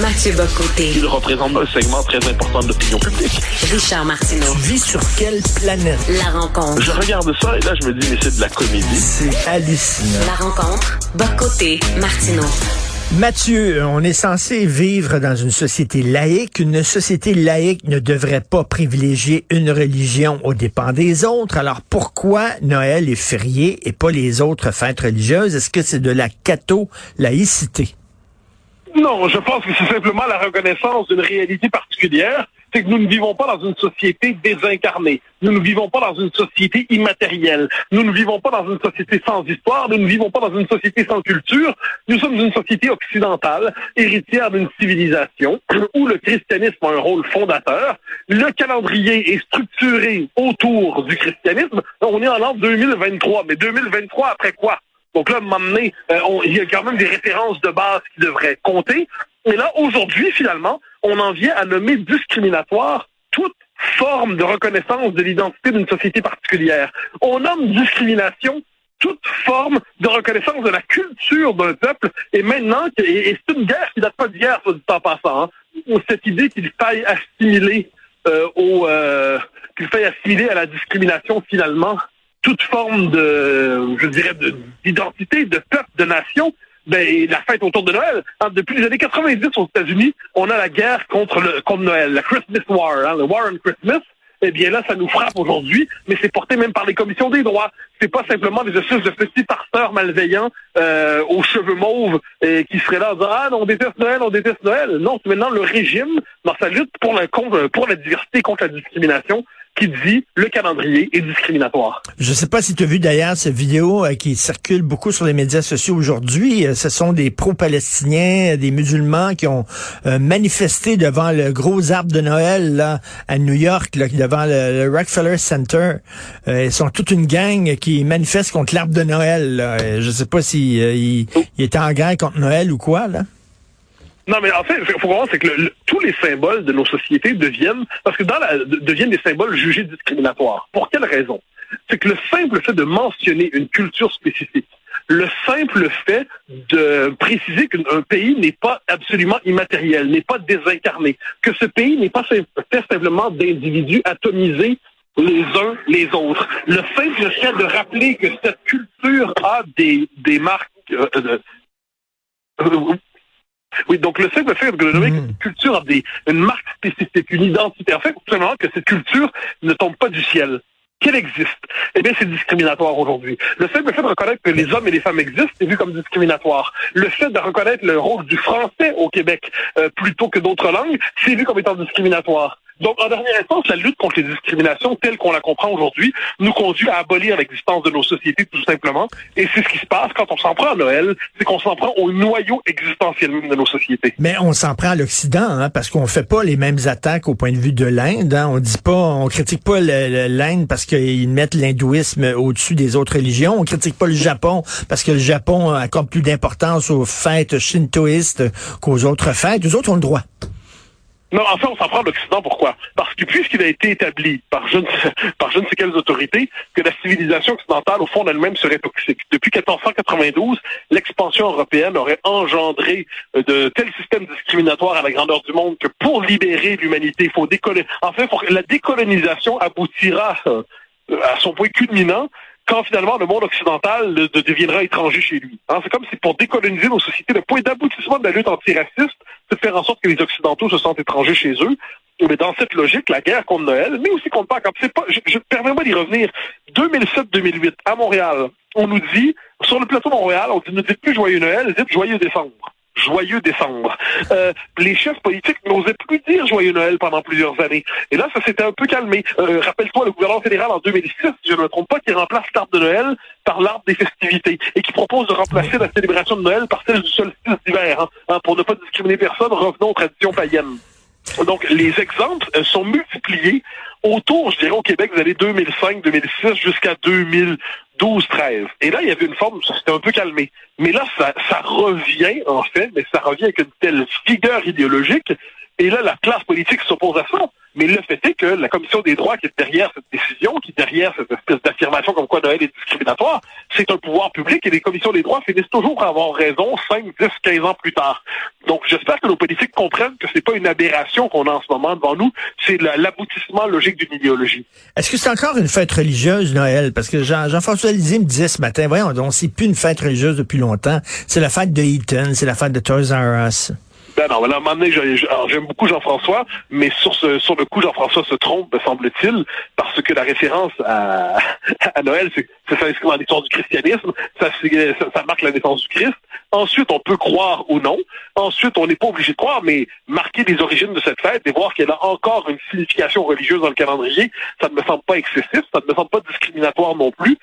Mathieu Bocoté. Il représente un segment très important de l'opinion publique. Richard Martineau. Tu vis sur quelle planète? La rencontre. Je regarde ça et là, je me dis, mais c'est de la comédie. C'est hallucinant. La rencontre. Bocoté. Martineau. Mathieu, on est censé vivre dans une société laïque. Une société laïque ne devrait pas privilégier une religion aux dépens des autres. Alors pourquoi Noël est férié et pas les autres fêtes religieuses? Est-ce que c'est de la catho-laïcité? Non, je pense que c'est simplement la reconnaissance d'une réalité particulière. C'est que nous ne vivons pas dans une société désincarnée. Nous ne vivons pas dans une société immatérielle. Nous ne vivons pas dans une société sans histoire. Nous ne vivons pas dans une société sans culture. Nous sommes une société occidentale, héritière d'une civilisation où le christianisme a un rôle fondateur. Le calendrier est structuré autour du christianisme. On est en l'an 2023. Mais 2023 après quoi? Donc là, donné, euh, il y a quand même des références de base qui devraient compter. Et là, aujourd'hui, finalement, on en vient à nommer discriminatoire toute forme de reconnaissance de l'identité d'une société particulière. On nomme discrimination toute forme de reconnaissance de la culture d'un peuple. Et maintenant, et, c'est une guerre qui date pas d'hier, dit en passant, hein, cette idée qu'il faille assimiler euh, euh, qu'il faille assimiler à la discrimination finalement toute forme de, je dirais, de- d'identité, de peuple, de nation, ben, la fête autour de Noël. Hein, depuis les années 90 aux États-Unis, on a la guerre contre le contre Noël, la Christmas War, hein, le War on Christmas. Eh bien là, ça nous frappe aujourd'hui, mais c'est porté même par les commissions des droits. C'est pas simplement des espèces de petits farceurs malveillants euh, aux cheveux mauves et qui seraient là en disant ah non, on déteste Noël, on déteste Noël. Non, c'est maintenant le régime dans sa lutte pour la pour la diversité contre la discrimination qui dit le calendrier est discriminatoire. Je sais pas si tu as vu d'ailleurs cette vidéo euh, qui circule beaucoup sur les médias sociaux aujourd'hui. Euh, ce sont des pro-palestiniens, euh, des musulmans qui ont manifesté devant le gros arbre de Noël là, à New York, là, devant le, le Rockefeller Center. Ils sont toute une gang qui manifeste contre l'arbre de Noël. Là. Je sais pas si ils ils étaient en guerre contre Noël ou quoi là. Non, mais en fait, il faut comprendre, c'est que tous les symboles de nos sociétés deviennent, parce que dans la, de- deviennent des symboles jugés discriminatoires. Pour quelle raison? C'est que le simple fait de mentionner une culture spécifique, le simple fait de préciser qu'un pays n'est pas absolument immatériel, n'est pas désincarné, que ce pays n'est pas fait simplement d'individus atomisés les uns les autres. Le simple fait de rappeler que cette culture a des, des marques euh, de- euh, oui, donc le simple fait de nommer Mhm. qu'une culture a des, une marque spécifique, une identité, en fait, tout simplement que cette culture ne tombe pas du ciel, qu'elle existe, eh bien, c'est discriminatoire aujourd'hui. Le simple fait de reconnaître que les hommes et les femmes existent est vu comme discriminatoire. Le fait de reconnaître le rôle du français au Québec euh, plutôt que d'autres langues, c'est vu comme étant discriminatoire. Donc, en dernière instance, la lutte contre les discriminations telle qu'on la comprend aujourd'hui nous conduit à abolir l'existence de nos sociétés tout simplement. Et c'est ce qui se passe quand on s'en prend à Noël, c'est qu'on s'en prend au noyau existentiel même de nos sociétés. Mais on s'en prend à l'Occident, hein, parce qu'on fait pas les mêmes attaques au point de vue de l'Inde. Hein. On dit pas, on critique pas l'Inde parce qu'ils mettent l'hindouisme au-dessus des autres religions. On critique pas le Japon parce que le Japon accorde plus d'importance aux fêtes shintoïstes qu'aux autres fêtes. Les autres ont le droit. Non, enfin, on s'en prend l'Occident. Pourquoi? Parce que puisqu'il a été établi par je, ne sais, par je ne sais quelles autorités que la civilisation occidentale, au fond d'elle-même, serait toxique. Depuis 1492, l'expansion européenne aurait engendré euh, de tels systèmes discriminatoires à la grandeur du monde que pour libérer l'humanité, il faut décoloniser. Enfin, la décolonisation aboutira euh, à son point culminant quand finalement le monde occidental de- de- deviendra étranger chez lui. Hein, c'est comme si pour décoloniser nos sociétés, le point d'aboutissement de la lutte antiraciste, c'est de faire en sorte que les Occidentaux se sentent étrangers chez eux. Mais dans cette logique, la guerre contre Noël, mais aussi contre Pâques, c'est pas, je, je permets-moi d'y revenir. 2007-2008, à Montréal, on nous dit, sur le plateau de Montréal, on dit, ne dites plus joyeux Noël, dites joyeux décembre. Joyeux décembre. Euh, les chefs politiques n'osaient plus dire joyeux Noël pendant plusieurs années. Et là, ça s'était un peu calmé. Euh, Rappelle-toi, le gouvernement fédéral en 2006, si je ne me trompe pas, qui remplace l'arbre de Noël par l'arbre des festivités et qui propose de remplacer la célébration de Noël par celle du solstice d'hiver. Hein. Hein, pour ne pas discriminer personne, revenons aux traditions païennes. Donc, les exemples euh, sont multipliés autour, je dirais, au Québec, des années 2005, 2006 jusqu'à 2012-13. Et là, il y avait une forme, ça s'était un peu calmé. Mais là, ça, ça revient, en fait, mais ça revient avec une telle vigueur idéologique. Et là, la classe politique s'oppose à ça. Mais le fait est que la Commission des droits qui est derrière cette décision, qui est derrière cette espèce d'affirmation comme quoi Noël est discriminatoire, c'est un pouvoir public et les commissions des droits finissent toujours par avoir raison 5, 10, 15 ans plus tard. Donc j'espère que nos politiques comprennent que c'est pas une aberration qu'on a en ce moment devant nous, c'est l'aboutissement logique d'une idéologie. Est-ce que c'est encore une fête religieuse, Noël? Parce que Jean- Jean-François Lisée me disait ce matin, voyons, donc c'est plus une fête religieuse depuis longtemps. C'est la fête de Eaton, c'est la fête de Toys R Us. Ben non, mais là, à j'aime beaucoup Jean-François, mais sur ce, sur le coup, Jean-François se trompe, me semble-t-il, parce que la référence à, Noël, c'est ça inscrit dans l'histoire du christianisme, ça, ça marque la naissance du Christ. Ensuite, on peut croire ou non. Ensuite, on n'est pas obligé de croire, mais marquer les origines de cette fête et voir qu'elle a encore une signification religieuse dans le calendrier, ça ne me semble pas excessif, ça ne me semble pas discriminatoire non plus.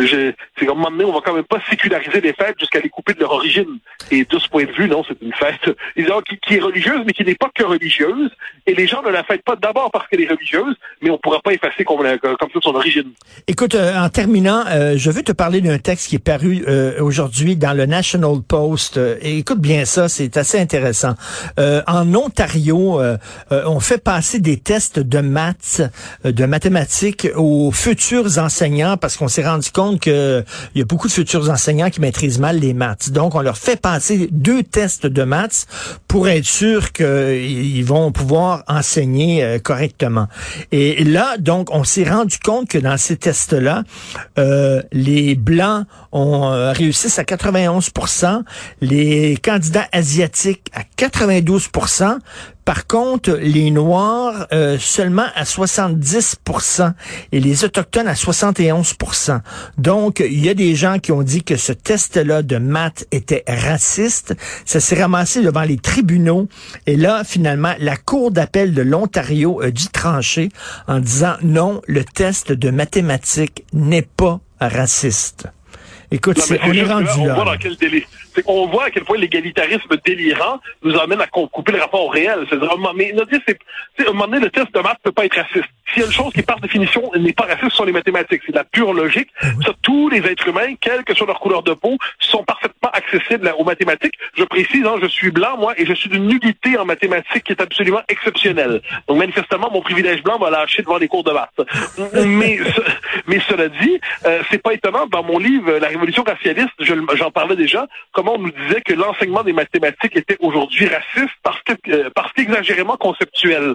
J'ai- C'est comme un moment donné, on va quand même pas séculariser les fêtes jusqu'à les couper de leur origine. Et de ce point de vue, non, c'est une fête qui, qui est religieuse, mais qui n'est pas que religieuse. Et les gens ne la fêtent pas d'abord parce qu'elle est religieuse, mais on pourra pas effacer comme, la- comme ça son origine. Écoute, euh, en terminant, euh, je veux te parler d'un texte qui est paru euh, aujourd'hui dans le National Post. Euh, écoute bien ça, c'est assez intéressant. Euh, en Ontario, euh, euh, on fait passer des tests de maths, euh, de mathématiques aux futurs enseignants parce qu'on s'est rendu compte que il y a beaucoup de futurs enseignants qui maîtrisent mal les maths. Donc, on leur fait passer deux tests de maths pour être sûr qu'ils vont pouvoir enseigner euh, correctement. Et là, donc, on s'est rendu compte que dans ces tests-là, euh, les Blancs ont euh, réussissent à 91% les candidats asiatiques à 92 par contre, les Noirs euh, seulement à 70% et les Autochtones à 71% Donc, il y a des gens qui ont dit que ce test-là de maths était raciste. Ça s'est ramassé devant les tribunaux. Et là, finalement, la Cour d'appel de l'Ontario a dû trancher en disant non, le test de mathématiques n'est pas raciste. Écoute, Non, on est rendu on là. voit dans quel délai. Qu'on voit à quel point l'égalitarisme délirant nous amène à co- couper le rapport au réel. C'est-à-dire, à un moment- un donné, le test de maths peut pas être raciste. S'il y a une chose qui, par définition, n'est pas raciste, ce sont les mathématiques. C'est de la pure logique. Ça, tous les êtres humains, quelle que soit leur couleur de peau, sont parfaitement accessibles aux mathématiques. Je précise, hein, je suis blanc, moi, et je suis d'une nullité en mathématiques qui est absolument exceptionnelle. Donc, manifestement, mon privilège blanc va lâcher devant les cours de maths. mais, ce- mais cela dit, euh, c'est pas étonnant. Dans mon livre, La Révolution racialiste, je j'en parlais déjà, on nous disait que l'enseignement des mathématiques était aujourd'hui raciste parce que euh, parce qu'exagérément conceptuel.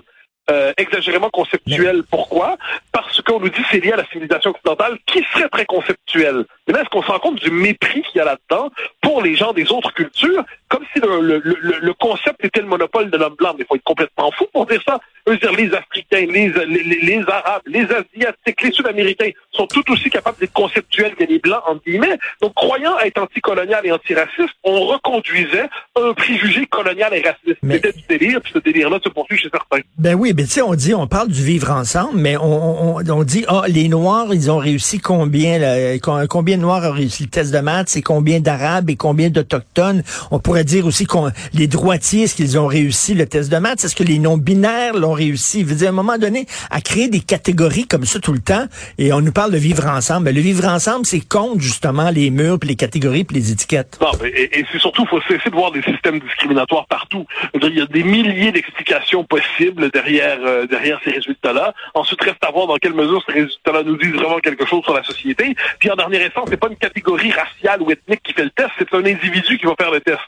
Euh, exagérément conceptuel. Pourquoi? Parce qu'on nous dit que c'est lié à la civilisation occidentale qui serait très conceptuelle. Mais là, est-ce qu'on se rend compte du mépris qu'il y a là-dedans pour les gens des autres cultures, comme si le, le, le, le concept était le monopole de l'homme blanc. Mais il faut être complètement fou pour dire ça. Je veux dire, les Africains, les, les, Arabes, les Asiatiques, les Sud-Américains sont tout aussi capables d'être conceptuels que les Blancs, entre guillemets. Donc, croyant être anticolonial et antiraciste, on reconduisait un préjugé colonial et raciste. Mais- C'était du délire, puis ce délire-là se poursuit chez certains. Ben oui, ben tu sais, on dit, on parle du vivre ensemble, mais on, on, on dit, ah, les Noirs, ils ont réussi combien, là, com- combien de Noirs ont réussi le test de maths, c'est combien d'Arabes et combien d'Autochtones? On pourrait dire aussi qu'on, les droitiers, est-ce qu'ils ont réussi le test de maths, est-ce que les non-binaires l'ont réussi? Je veux dire, à un moment donné, à créer des catégories comme ça tout le temps, et on nous parle de vivre ensemble. Ben, le vivre ensemble, c'est contre justement les murs, puis les catégories, puis les étiquettes. Non, mais- et, et c'est surtout, faut cesser de voir des systèmes discriminatoires partout. Il y a des milliers d'explications possibles derrière euh, derrière ces résultats-là. Ensuite, reste à voir dans quelle mesure ces résultats-là nous disent vraiment quelque chose sur la société. Puis en dernière instance, c'est pas une catégorie raciale ou ethnique qui fait le test, c'est un individu qui va faire le test.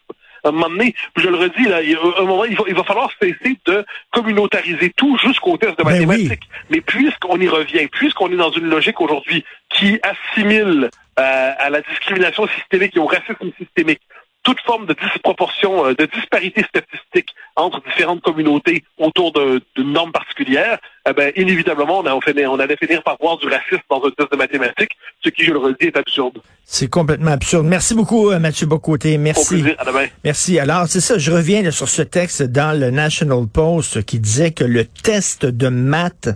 Un moment donné, je le redis, là, il y a un moment, il va, il va falloir cesser de communautariser tout jusqu'au test de Ben oui. mathématiques. Mais puisqu'on y revient, puisqu'on est dans une logique aujourd'hui qui assimile euh, à la discrimination systémique et au racisme systémique toute forme de disproportion, euh, de disparité statistique entre différentes communautés autour de- d'une norme particulière, eh ben, inévitablement, on, a, on, finit, on allait finir par voir du racisme dans un test de mathématiques, ce qui, je le redis, est absurde. C'est complètement absurde. Merci beaucoup, euh, Mathieu Bocoté. Merci. Au plaisir. À demain. Merci. Alors, c'est ça, je reviens là, sur ce texte dans le National Post qui disait que le test de maths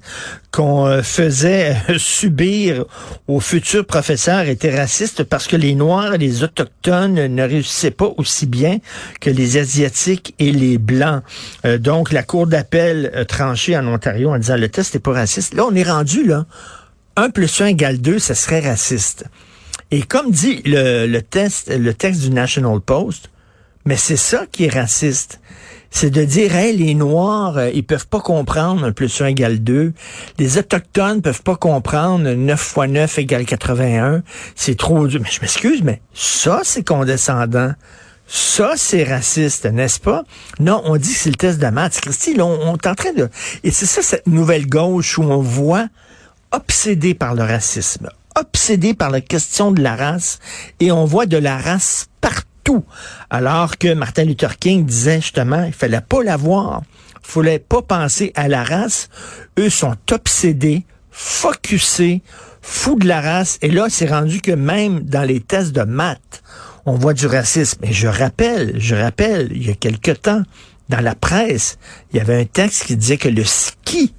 qu'on euh, faisait subir aux futurs professeurs était raciste parce que les Noirs et les Autochtones ne réussissaient pas aussi bien que les Asiatiques et les Blancs. Euh, donc, la Cour d'appel a tranché en Ontario en disant le test n'est pas raciste. Là, on est rendu, là, 1 plus 1 égale 2, ça serait raciste. Et comme dit le, le, test, le texte du National Post, mais c'est ça qui est raciste. C'est de dire, hey, les Noirs, euh, ils peuvent pas comprendre 1 plus 1 égale 2. Les Autochtones peuvent pas comprendre 9 fois 9 égale 81. C'est trop dur. Mais je m'excuse, mais ça, c'est condescendant. Ça, c'est raciste, n'est-ce pas? Non, on dit que c'est le test de maths. Christy, on, est en train de... Et c'est ça, cette nouvelle gauche où on voit obsédé par le racisme, obsédé par la question de la race, et on voit de la race partout. Alors que Martin Luther King disait justement, il fallait pas la voir, il fallait pas penser à la race. Eux sont obsédés, focusés, fous de la race, et là, c'est rendu que même dans les tests de maths, on voit du racisme. Et je rappelle, je rappelle, il y a quelque temps, dans la presse, il y avait un texte qui disait que le ski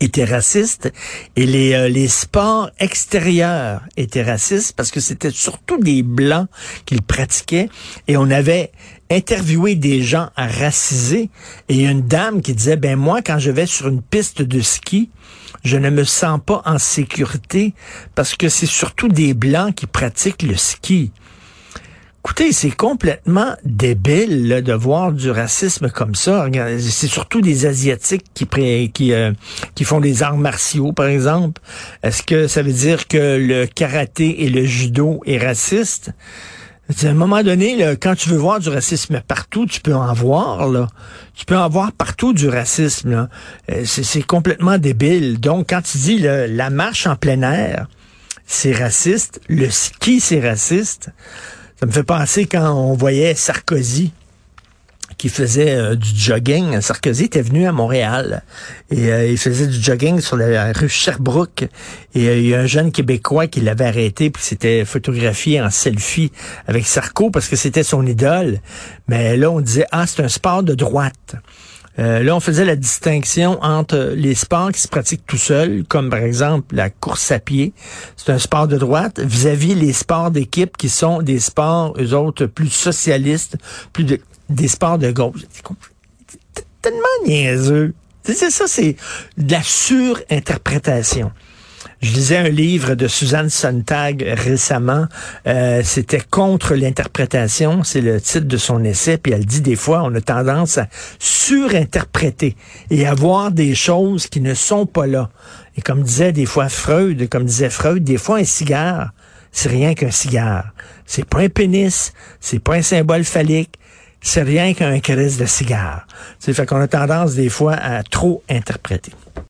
était raciste et les, euh, les sports extérieurs étaient racistes parce que c'était surtout des blancs qu'ils pratiquaient et on avait interviewé des gens racisés et une dame qui disait ben moi quand je vais sur une piste de ski je ne me sens pas en sécurité parce que c'est surtout des blancs qui pratiquent le ski. Écoutez, c'est complètement débile là, de voir du racisme comme ça. C'est surtout des Asiatiques euh, qui font des arts martiaux, par exemple. Est-ce que ça veut dire que le karaté et le judo est raciste? À un moment donné, quand tu veux voir du racisme partout, tu peux en voir. Tu peux en voir partout du racisme. Euh, c'est complètement débile. Donc, quand tu dis la marche en plein air, c'est raciste, le ski, c'est raciste, ça me fait penser quand on voyait Sarkozy qui faisait euh, du jogging. Sarkozy était venu à Montréal et euh, il faisait du jogging sur la rue Sherbrooke. Et euh, il y a un jeune Québécois qui l'avait arrêté puis s'était photographié en selfie avec Sarko parce que c'était son idole. Mais là, on disait, ah, c'est un sport de droite. Euh, là, on faisait la distinction entre les sports qui se pratiquent tout seuls, comme par exemple la course à pied. C'est un sport de droite, vis-à-vis les sports d'équipe qui sont des sports, eux autres, plus socialistes, plus de, des sports de gauche. C'est tellement niaiseux. C'est ça, c'est de la surinterprétation. Je lisais un livre de Suzanne Sontag récemment. Euh, C'était contre l'interprétation, c'est le titre de son essai. Puis elle dit des fois, on a tendance à surinterpréter et à voir des choses qui ne sont pas là. Et comme disait des fois Freud, comme disait Freud, des fois un cigare, c'est rien qu'un cigare. C'est pas un pénis, c'est pas un symbole phallique, c'est rien qu'un caresse de cigare. C'est fait qu'on a tendance des fois à trop interpréter.